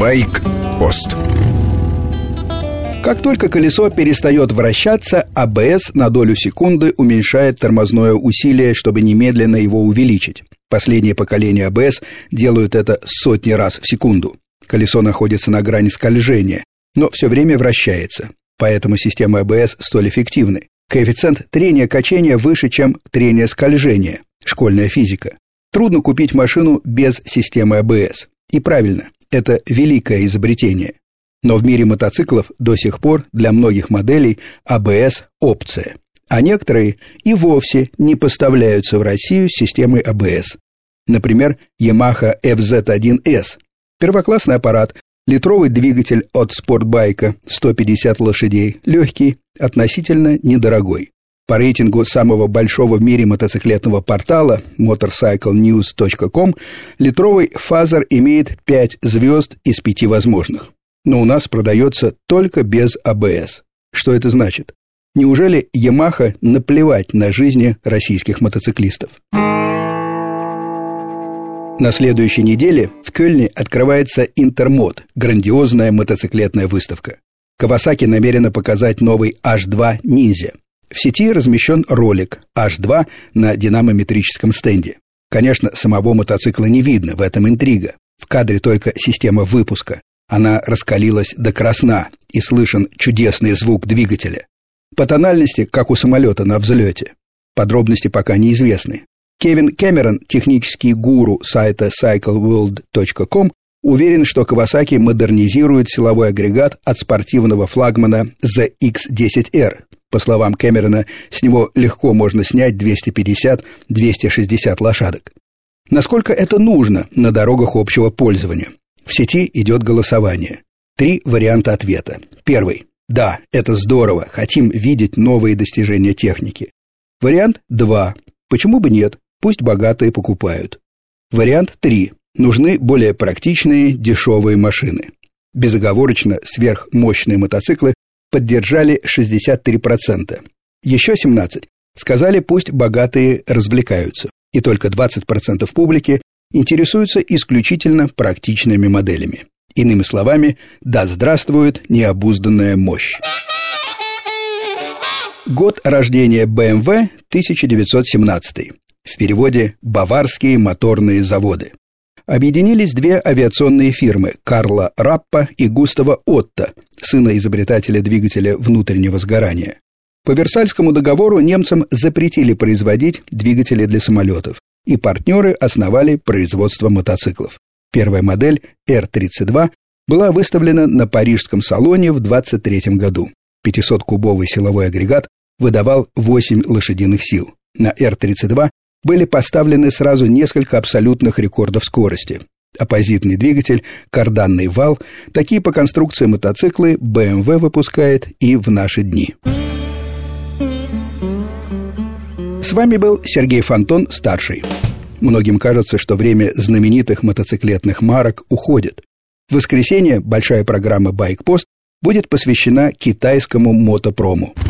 Байк-пост. Как только колесо перестает вращаться, АБС на долю секунды уменьшает тормозное усилие, чтобы немедленно его увеличить. Последнее поколение АБС делают это сотни раз в секунду. Колесо находится на грани скольжения, но все время вращается. Поэтому системы АБС столь эффективны. Коэффициент трения-качения выше, чем трения-скольжения. Школьная физика. Трудно купить машину без системы АБС. И правильно, это великое изобретение. Но в мире мотоциклов до сих пор для многих моделей АБС – опция. А некоторые и вовсе не поставляются в Россию с системой АБС. Например, Yamaha FZ1S – первоклассный аппарат, литровый двигатель от спортбайка, 150 лошадей, легкий, относительно недорогой. По рейтингу самого большого в мире мотоциклетного портала motorcyclenews.com литровый фазер имеет 5 звезд из 5 возможных но у нас продается только без АБС. Что это значит? Неужели Ямаха наплевать на жизни российских мотоциклистов? На следующей неделе в Кёльне открывается Интермод, грандиозная мотоциклетная выставка. Кавасаки намерена показать новый H2 Ninja. В сети размещен ролик H2 на динамометрическом стенде. Конечно, самого мотоцикла не видно, в этом интрига. В кадре только система выпуска. Она раскалилась до красна, и слышен чудесный звук двигателя. По тональности, как у самолета на взлете. Подробности пока неизвестны. Кевин Кэмерон, технический гуру сайта cycleworld.com, уверен, что Kawasaki модернизирует силовой агрегат от спортивного флагмана ZX-10R. По словам Кэмерона, с него легко можно снять 250-260 лошадок. Насколько это нужно на дорогах общего пользования? В сети идет голосование. Три варианта ответа. Первый. Да, это здорово, хотим видеть новые достижения техники. Вариант 2. Почему бы нет? Пусть богатые покупают. Вариант 3. Нужны более практичные, дешевые машины. Безоговорочно сверхмощные мотоциклы поддержали 63%. Еще 17% сказали, пусть богатые развлекаются. И только 20% публики интересуются исключительно практичными моделями. Иными словами, да здравствует необузданная мощь. Год рождения BMW 1917. В переводе «Баварские моторные заводы». Объединились две авиационные фирмы Карла Раппа и Густава Отто, сына изобретателя двигателя внутреннего сгорания. По Версальскому договору немцам запретили производить двигатели для самолетов и партнеры основали производство мотоциклов. Первая модель R32 была выставлена на парижском салоне в 23 году. 500-кубовый силовой агрегат выдавал 8 лошадиных сил. На R32 были поставлены сразу несколько абсолютных рекордов скорости. Оппозитный двигатель, карданный вал – такие по конструкции мотоциклы BMW выпускает и в наши дни. С вами был Сергей Фонтон, старший. Многим кажется, что время знаменитых мотоциклетных марок уходит. В воскресенье большая программа «Байкпост» будет посвящена китайскому мотопрому –